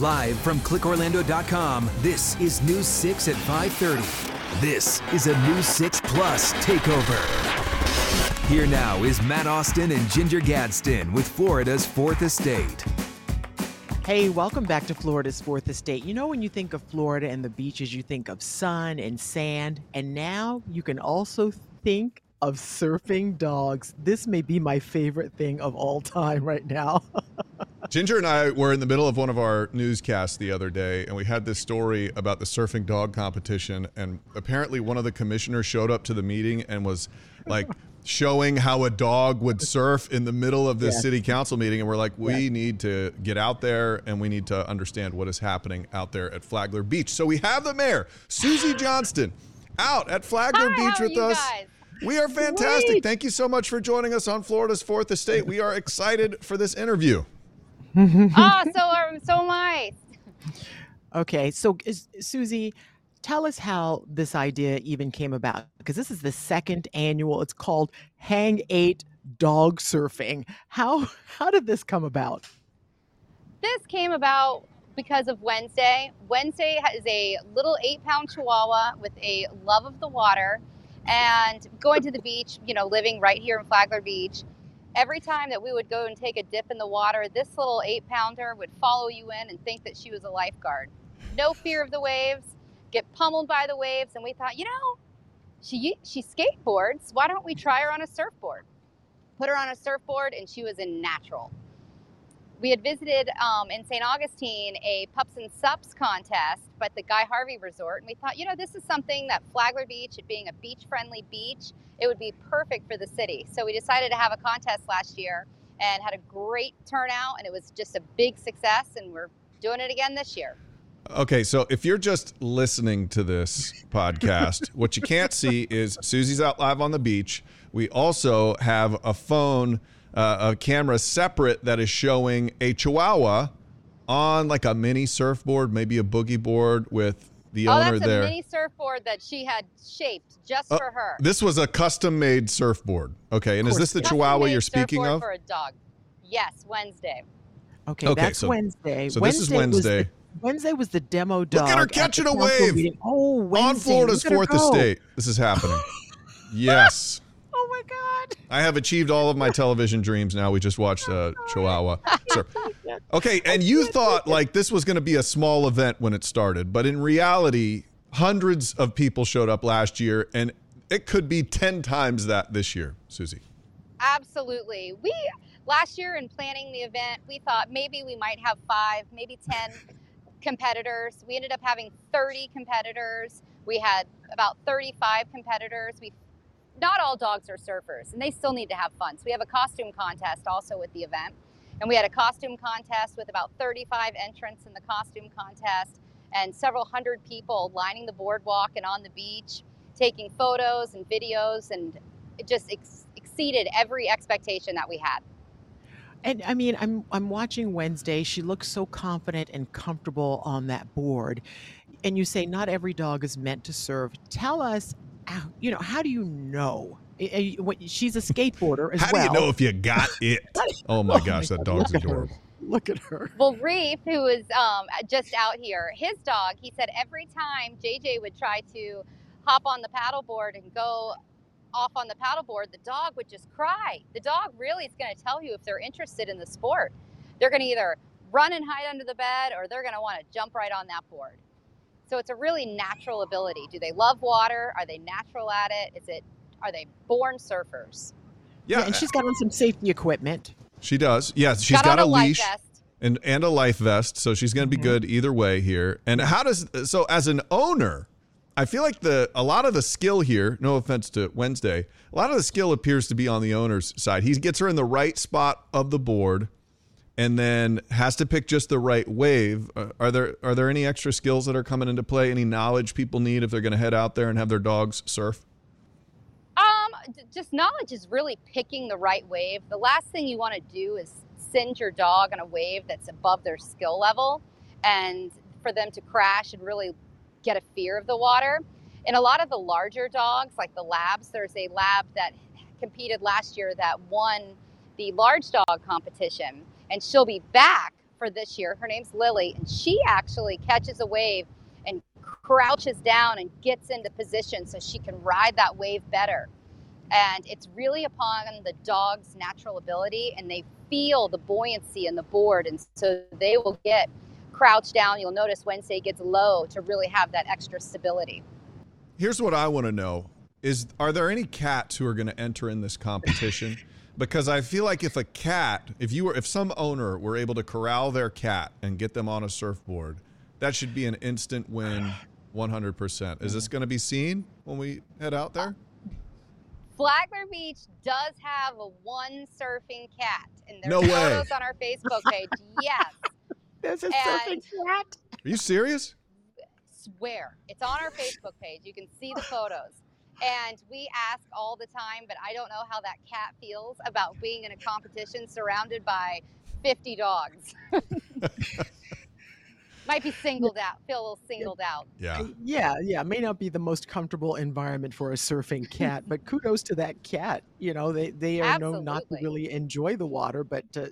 Live from clickorlando.com, this is News 6 at 5:30. This is a News 6 Plus takeover. Here now is Matt Austin and Ginger Gadsden with Florida's Fourth Estate. Hey, welcome back to Florida's Fourth Estate. You know, when you think of Florida and the beaches, you think of sun and sand, and now you can also think of surfing dogs. This may be my favorite thing of all time right now. Ginger and I were in the middle of one of our newscasts the other day, and we had this story about the surfing dog competition. And apparently, one of the commissioners showed up to the meeting and was like showing how a dog would surf in the middle of this Yes. city council meeting. And we're like, we Yeah. need to get out there and we need to understand what is happening out there at Flagler Beach. So we have the mayor, Suzie Johnston, out at Flagler Hi, Beach how are with you us. guys? We are fantastic. Great. Thank you so much for joining us on Florida's Fourth Estate. We are excited for this interview. Oh, so um, so am I. okay, so is, Suzie, tell us how this idea even came about because this is the second annual. It's called Hang Eight Dog Surfing. How how did this come about? This came about because of Wednesday. Wednesday is a little eight-pound Chihuahua with a love of the water, and going to the beach. You know, living right here in Flagler Beach. Every time that we would go and take a dip in the water, this little eight-pounder would follow you in and think that she was a lifeguard. No fear of the waves, get pummeled by the waves, and we thought, you know, she she skateboards. Why don't we try her on a surfboard? Put her on a surfboard, and she was a natural. We had visited um, in St. Augustine a pups and sups contest, but the Guy Harvey Resort, and we thought, you know, this is something that Flagler Beach, it being a beach-friendly beach, it would be perfect for the city. So we decided to have a contest last year and had a great turnout, and it was just a big success, and we're doing it again this year. Okay, so if you're just listening to this podcast, what you can't see is Suzie's out live on the beach. We also have a phone, uh, a camera separate that is showing a Chihuahua on like a mini surfboard, maybe a boogie board with the oh, owner that's a there. mini surfboard that she had shaped just Oh, for her. This was a custom made surfboard. Okay, and is this the Custom Chihuahua you're speaking surfboard of? For a dog. Yes, Wednesday. Okay, Okay, that's so- Wednesday. so this is was the- Wednesday. Wednesday was the demo dog. Look at her the catching a wave. meeting. Oh, Wednesday. On Florida's Look at her fourth go. estate. This is happening. yes. Oh my God. I have achieved all of my television dreams now. We just watched uh, Chihuahua. Sir. Okay, and you thought like this was going to be a small event when it started, but in reality, hundreds of people showed up last year, and it could be 10 times that this year, Suzie. Absolutely. We last year in planning the event, we thought maybe we might have five, maybe 10 competitors. We ended up having 30 competitors. We had about 35 competitors. We not all dogs are surfers and they still need to have fun. So we have a costume contest also with the event. And we had a costume contest with about 35 entrants in the costume contest and several hundred people lining the boardwalk and on the beach taking photos and videos and it just ex- exceeded every expectation that we had. And I mean, I'm I'm watching Wednesday. She looks so confident and comfortable on that board. And you say not every dog is meant to serve. Tell us, you know, how do you know? Eh, eh, what- She's a skateboarder as How well. do you know if you got it? Oh my gosh, that dog's Look at adorable. Look at her. Well, Reef, who was um, just out here, his dog, he said every time JJ would try to hop on the paddleboard and go off on the paddleboard, the dog would just cry. The dog really is going to tell you if they're interested in the sport. They're going to either run and hide under the bed or they're going to want to jump right on that board. So it's a really natural ability. Do they love water? Are they natural at it? Is it are they born surfers? Yeah, and she's got on some safety equipment. She does. Yes, she's Got got, on a a life leash vest. and and a life vest, so she's going to be mm-hmm. good either way here. And how does so as an owner I feel like the a lot of the skill here, no offense to Wednesday, a lot of the skill appears to be on the owner's side. He gets her in the right spot of the board and then has to pick just the right wave. Uh, are there are there any extra skills that are coming into play? Any knowledge people need if they're going to head out there and have their dogs surf? Um, just knowledge is really picking the right wave. The last thing you want to do is send your dog on a wave that's above their skill level and for them to crash and really get a fear of the water. In a lot of the larger dogs, like the labs, there's a lab that competed last year that won the large dog competition, and she'll be back for this year. Her name's Lily, and she actually catches a wave and crouches down and gets into position so she can ride that wave better. And it's really upon the dog's natural ability, and they feel the buoyancy in the board, and so they will get crouched down. You'll notice Wednesday gets low to really have that extra stability. Here's what I want to know: Is are there any cats who are going to enter in this competition? because I feel like if a cat, if you were, if some owner were able to corral their cat and get them on a surfboard, that should be an instant win, 100%. Is this going to be seen when we head out there? Flagler Beach does have a one surfing cat, and there's No way. photos on our Facebook page. yes, There's a And- surfing cat. Are you serious? swear it's on our Facebook page. You can see the photos. And we ask all the time, but I don't know how that cat feels about being in a competition surrounded by 50 dogs. Might be singled out, feel a little singled out. Yeah. Yeah, yeah, may not be the most comfortable environment for a surfing cat, but kudos to that cat. You know, they they are known not to really enjoy the water, but to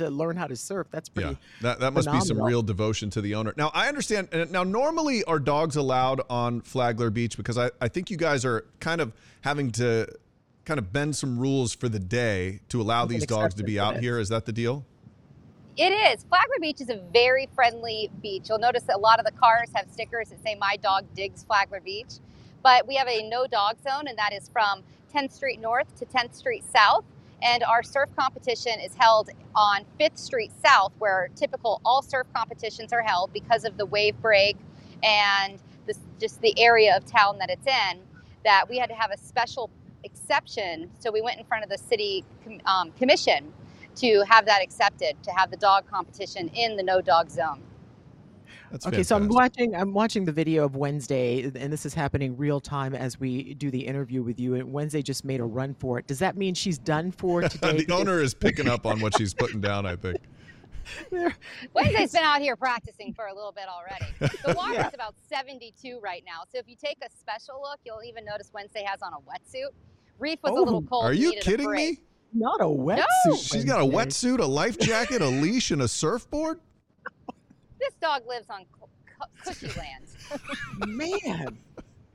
to learn how to surf, that's pretty. Yeah, that, that must be some real devotion to the owner. Now, I understand. Uh, now, normally, are dogs allowed on Flagler Beach? Because I, I think you guys are kind of having to kind of bend some rules for the day to allow these dogs to be out it. here. Is that the deal? It is. Flagler Beach is a very friendly beach. You'll notice that a lot of the cars have stickers that say "My dog digs Flagler Beach," but we have a no dog zone, and that is from 10th Street North to 10th Street South. And our surf competition is held on 5th Street South, where typical all surf competitions are held because of the wave break and just the area of town that it's in. That we had to have a special exception, so we went in front of the city um, commission to have that accepted to have the dog competition in the no dog zone. That's Okay, so I'm watching I'm watching the video of Wednesday, and this is happening real time as we do the interview with you. And Wednesday just made a run for it. Does that mean she's done for today? the Because owner is picking up on what she's putting down. I think. Wednesday's been out here practicing for a little bit already. The water's Yeah. about 72 right now, so if you take a special look, you'll even notice Wednesday has on a wetsuit. Reef was a little Oh, cold. Are you kidding me? Not a wetsuit. She's got a wetsuit, a life jacket, a leash, and a surfboard. This dog lives on cu- cu- cushy land. Man,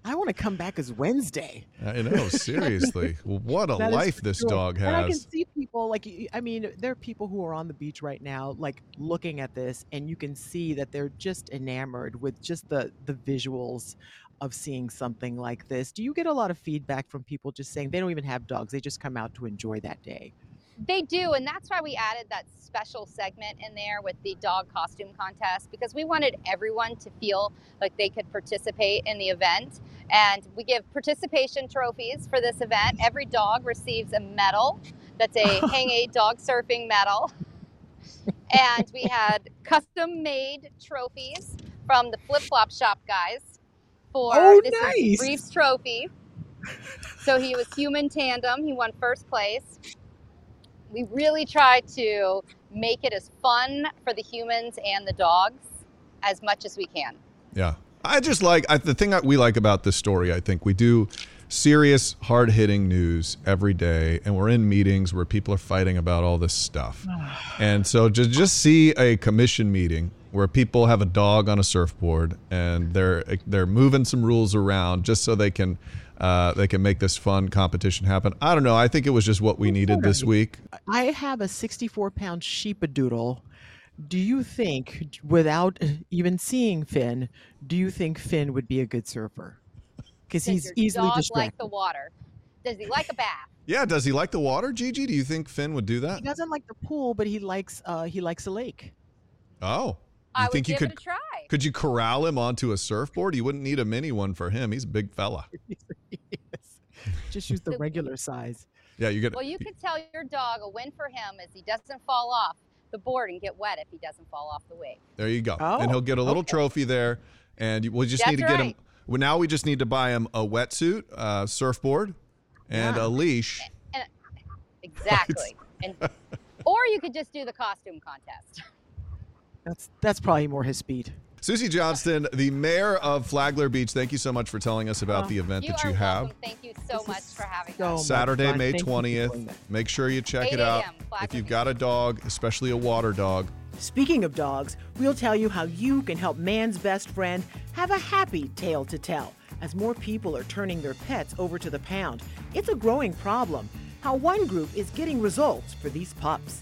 I want to come back as Wednesday. I know, seriously. What a That is life this sure. dog And I can see people like I mean, there are people who are on the beach right now, like looking at this, and you can see that they're just enamored with just the the visuals of seeing something like this. Do you get a lot of feedback from people just saying they don't even have dogs; they just come out to enjoy that day? They do, and that's why we added that special segment in there with the dog costume contest because we wanted everyone to feel like they could participate in the event. And we give participation trophies for this event. Every dog receives a medal that's a Hang Eight Dog Surfing medal. And we had custom made trophies from the flip flop shop guys for Oh, this nice. trophy. So he was human tandem. He won first place we really try to make it as fun for the humans and the dogs as much as we can. Yeah. I just like I, the thing that we like about this story. I think we do serious, hard hitting news every day, and we're in meetings where people are fighting about all this stuff. and so to just see a commission meeting where people have a dog on a surfboard and they're they're moving some rules around just so they can uh, they can make this fun competition happen. I don't know. I think it was just what we needed this week. I have a 64 pound sheepadoodle. Do you think, without even seeing Finn, do you think Finn would be a good surfer? Because Does he's your easily dog distracted. like the water? Does he like a bath? Yeah. Does he like the water, Gigi? Do you think Finn would do that? He doesn't like the pool, but he likes uh, he likes a lake. Oh. I think would you could try. could you corral him onto a surfboard? You wouldn't need a mini one for him. He's a big fella. Yes. Just use the So- regular size. Yeah, you get Well, you could tell your dog a win for him is he doesn't fall off the board and get wet if he doesn't fall off the wing. There you go. Oh, and he'll oh, get a little okay. trophy there. And you- we just That's need to get him. Well, now we just need to buy him a wetsuit, a surfboard, and Yeah. a leash. Exactly. and or you could just do the costume contest. That's that's probably more his speed. Suzie Johnston, the mayor of Flagler Beach, thank you so much for telling us about Oh. the event You that are you have. welcome. Thank you so This much for having so us. Saturday. May Thank you for doing 20th. Make sure you check it out. Flagler If you've Beach. got a dog, especially a water dog, Speaking of dogs, we'll tell you how you can help man's best friend have a happy tale to tell as more people are turning their pets over to the pound. It's a growing problem. How one group is getting results for these pups.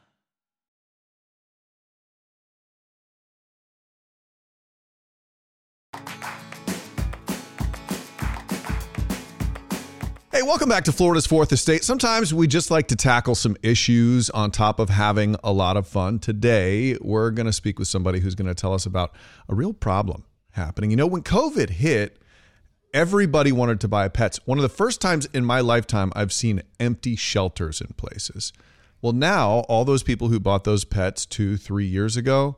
Hey, welcome back to Florida's Fourth Estate. Sometimes we just like to tackle some issues on top of having a lot of fun. Today, we're going to speak with somebody who's going to tell us about a real problem happening. You know, when COVID hit, everybody wanted to buy pets. One of the first times in my lifetime I've seen empty shelters in places. Well, now all those people who bought those pets two, three years ago,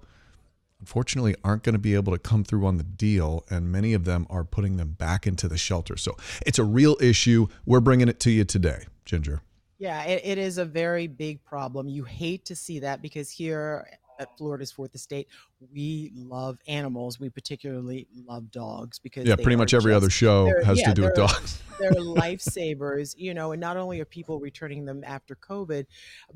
unfortunately aren't going to be able to come through on the deal and many of them are putting them back into the shelter. So it's a real issue. We're bringing it to you today ginger. Yeah, it, it is a very big problem. You hate to see that because here at Florida's Fourth Estate, we love animals. We particularly love dogs because yeah pretty much every just- other show has yeah, to do with dogs they're lifesavers, you know, and not only are people returning them after COVID,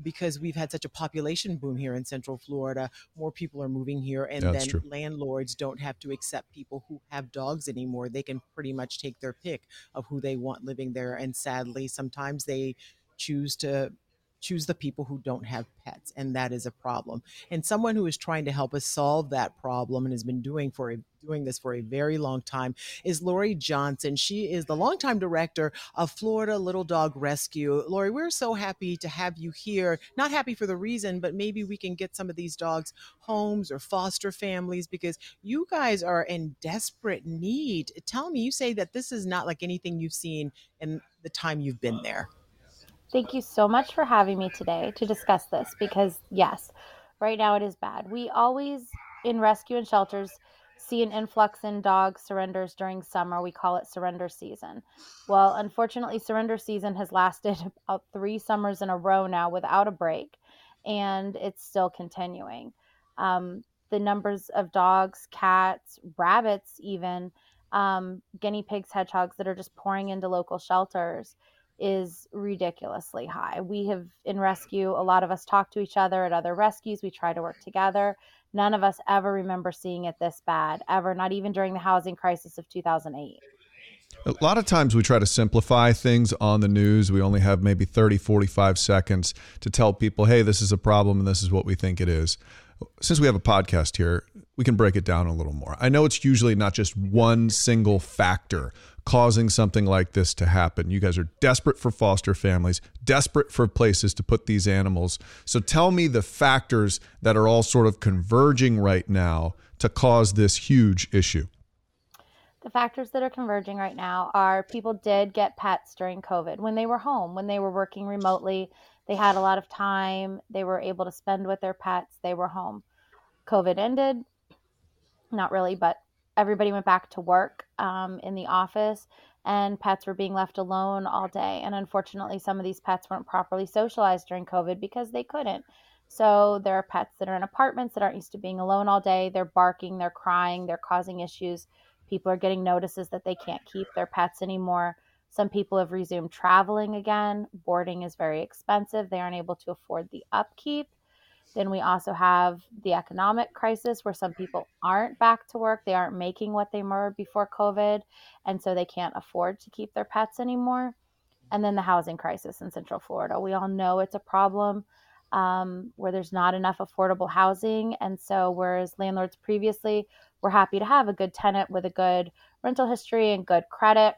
because we've had such a population boom here in Central Florida, more people are moving here, and Yeah, then landlords don't have to accept people who have dogs anymore. They can pretty much take their pick of who they want living there, and sadly, sometimes they choose to choose the people who don't have pets and that is a problem and someone who is trying to help us solve that problem and has been doing for a, doing this for a very long time is Lori Johnson. She is the longtime director of Florida Little Dog Rescue. Lori, we're so happy to have you here. Not happy for the reason, but maybe we can get some of these dogs homes or foster families because you guys are in desperate need. Tell me, you say that this is not like anything you've seen in the time you've been uh, there. Thank you so much for having me today to discuss this because, yes, right now it is bad. We always, in rescue and shelters, see an influx in dog surrenders during summer. We call it surrender season. Well, unfortunately, surrender season has lasted about three summers in a row now without a break, and it's still continuing. Um, the numbers of dogs, cats, rabbits, even um, guinea pigs, hedgehogs that are just pouring into local shelters is ridiculously high. We have in rescue, a lot of us talk to each other at other rescues. We try to work together. None of us ever remember seeing it this bad, ever, not even during the housing crisis of 2008. A lot of times we try to simplify things on the news. We only have maybe 30, 45 seconds to tell people, hey, this is a problem and this is what we think it is. Since we have a podcast here, we can break it down a little more. I know it's usually not just one single factor causing something like this to happen. You guys are desperate for foster families, desperate for places to put these animals. So tell me the factors that are all sort of converging right now to cause this huge issue. The factors that are converging right now are people did get pets during COVID when they were home, when they were working remotely. They had a lot of time. They were able to spend with their pets. They were home. COVID ended. Not really, but everybody went back to work um, in the office, and pets were being left alone all day. And unfortunately, some of these pets weren't properly socialized during COVID because they couldn't. So there are pets that are in apartments that aren't used to being alone all day. They're barking, they're crying, they're causing issues. People are getting notices that they can't keep their pets anymore. Some people have resumed traveling again. Boarding is very expensive. They aren't able to afford the upkeep. Then we also have the economic crisis where some people aren't back to work. They aren't making what they were before COVID. And so they can't afford to keep their pets anymore. And then the housing crisis in Central Florida. We all know it's a problem um, where there's not enough affordable housing. And so, whereas landlords previously were happy to have a good tenant with a good rental history and good credit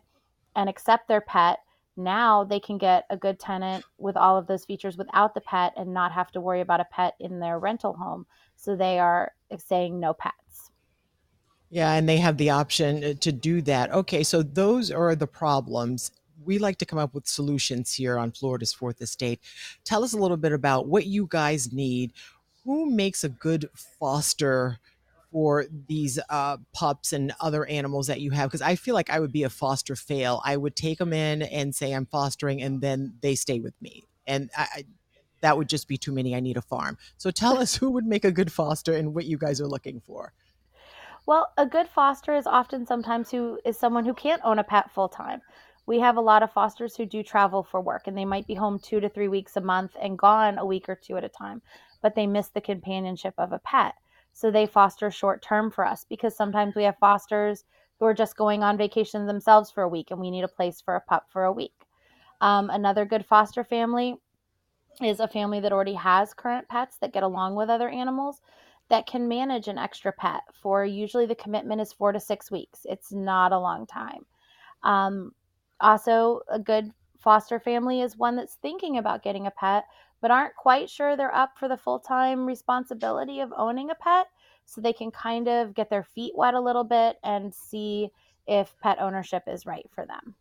and accept their pet, now they can get a good tenant with all of those features without the pet and not have to worry about a pet in their rental home. So they are saying no pets. Yeah, and they have the option uh, to do that. Okay, so those are the problems. We like to come up with solutions here on Florida's Fourth Estate. Tell us a little bit about what you guys need. Who makes a good foster for these uh, pups and other animals that you have? Because I feel like I would be a foster fail. I would take them in and say I'm fostering, and then they stay with me, and I, that would just be too many. I need a farm. So tell us who would make a good foster and what you guys are looking for. Well, a good foster is often sometimes who is someone who can't own a pet full time. We have a lot of fosters who do travel for work and they might be home two to three weeks a month and gone a week or two at a time, but they miss the companionship of a pet. So they foster short term for us because sometimes we have fosters who are just going on vacation themselves for a week and we need a place for a pup for a week. Um, another good foster family is a family that already has current pets that get along with other animals that can manage an extra pet for usually the commitment is four to six weeks. It's not a long time. Um, also, a good foster family is one that's thinking about getting a pet but aren't quite sure they're up for the full time responsibility of owning a pet. So they can kind of get their feet wet a little bit and see if pet ownership is right for them.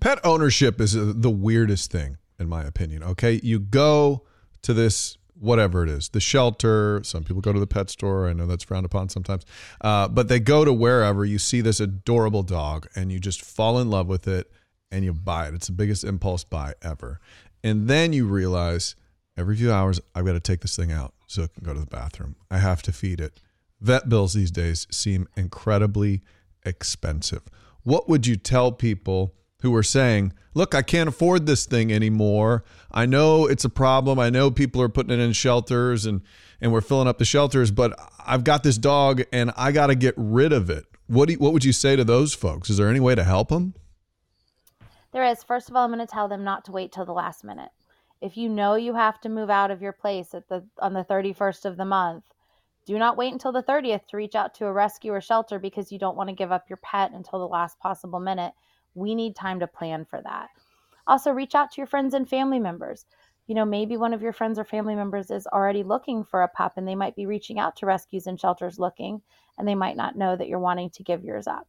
Pet ownership is uh, the weirdest thing, in my opinion. Okay. You go to this whatever it is the shelter some people go to the pet store i know that's frowned upon sometimes uh, but they go to wherever you see this adorable dog and you just fall in love with it and you buy it it's the biggest impulse buy ever and then you realize every few hours, I've got to take this thing out so it can go to the bathroom. I have to feed it. Vet bills these days seem incredibly expensive. What would you tell people who are saying, look, I can't afford this thing anymore. I know it's a problem. I know people are putting it in shelters and, and we're filling up the shelters, but I've got this dog and I got to get rid of it. What, do you, what would you say to those folks? Is there any way to help them? There is. First of all, I'm going to tell them not to wait till the last minute. If you know you have to move out of your place at the on the 31st of the month, do not wait until the 30th to reach out to a rescue or shelter because you don't want to give up your pet until the last possible minute. We need time to plan for that. Also, reach out to your friends and family members. You know, maybe one of your friends or family members is already looking for a pup and they might be reaching out to rescues and shelters looking, and they might not know that you're wanting to give yours up.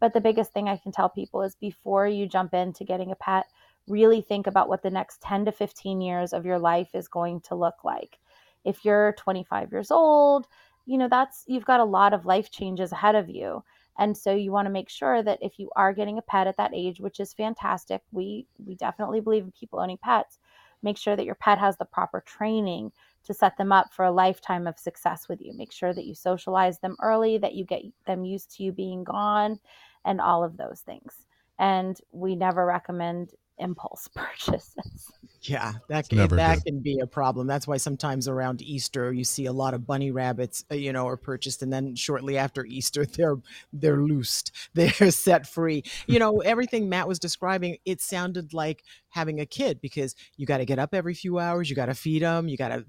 But the biggest thing I can tell people is before you jump into getting a pet, really think about what the next 10 to 15 years of your life is going to look like. If you're 25 years old, you know, that's you've got a lot of life changes ahead of you. And so you want to make sure that if you are getting a pet at that age, which is fantastic, we we definitely believe in people owning pets, make sure that your pet has the proper training to set them up for a lifetime of success with you. Make sure that you socialize them early, that you get them used to you being gone, and all of those things. And we never recommend impulse purchases. Yeah, that can, that good. can be a problem. That's why sometimes around Easter you see a lot of bunny rabbits, uh, you know, are purchased, and then shortly after Easter they're they're loosed, they're set free. You know, everything Matt was describing, it sounded like having a kid because you got to get up every few hours, you got to feed them, you got to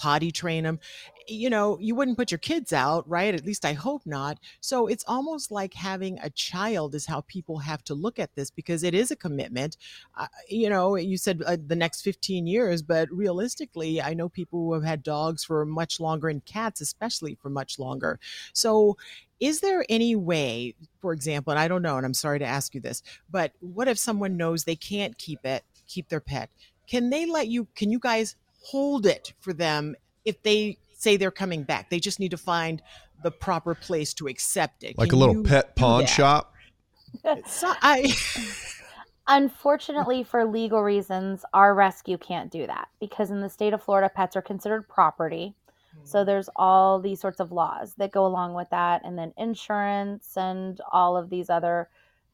potty train them. You know, you wouldn't put your kids out, right? At least I hope not. So it's almost like having a child is how people have to look at this because it is a commitment. Uh, you know, you said uh, the next 15 years, but realistically, I know people who have had dogs for much longer and cats, especially for much longer. So is there any way, for example, and I don't know, and I'm sorry to ask you this, but what if someone knows they can't keep it, keep their pet? Can they let you, can you guys hold it for them if they say they're coming back. They just need to find the proper place to accept it. Like Can a little pet pawn shop. so, I Unfortunately, for legal reasons, our rescue can't do that because in the state of Florida, pets are considered property. So hmm. there's all these sorts of laws that go along with that, and then insurance and all of these other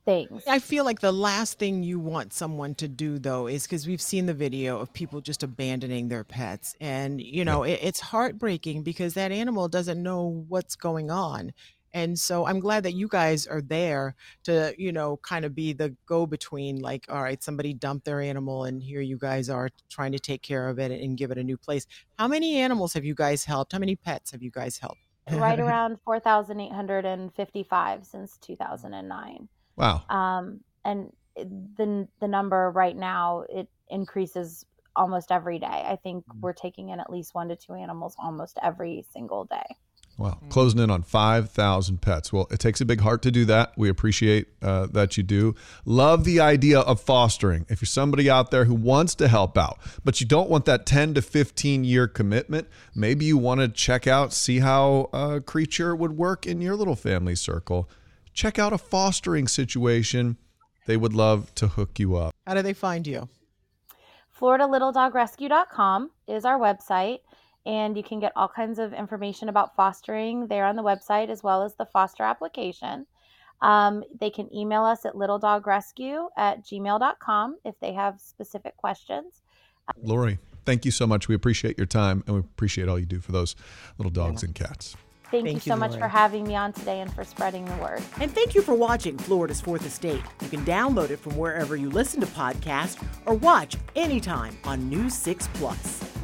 things. I feel like the last thing you want someone to do, though, is because we've seen the video of people just abandoning their pets. And, you know, it, it's heartbreaking because that animal doesn't know what's going on. And so I'm glad that you guys are there to, you know, kind of be the go between like, all right, somebody dumped their animal and here you guys are trying to take care of it and give it a new place. How many animals have you guys helped? How many pets have you guys helped? right around 4,855 since 2009. Wow. Um, and the, the number right now, it increases almost every day. I think Mm. we're taking in at least one to two animals almost every single day. Wow. Closing in on 5,000 pets. Well, it takes a big heart to do that. We appreciate uh, that you do. Love the idea of fostering. If you're somebody out there who wants to help out, but you don't want that 10 to 15 year commitment, maybe you want to check out, see how a creature would work in your little family circle. Check out a fostering situation. They would love to hook you up. How do they find you? FloridaLittleDogRescue.com is our website, and you can get all kinds of information about fostering there on the website as well as the foster application. Um, they can email us at littledogrescue at gmail.com if they have specific questions. Lori, thank you so much. We appreciate your time and we appreciate all you do for those little dogs and cats. Thank, you Thank so you, much Lori. for having me on today and for spreading the word. And thank you for watching Florida's Fourth Estate. You can download it from wherever you listen to podcasts or watch anytime on News 6 Plus.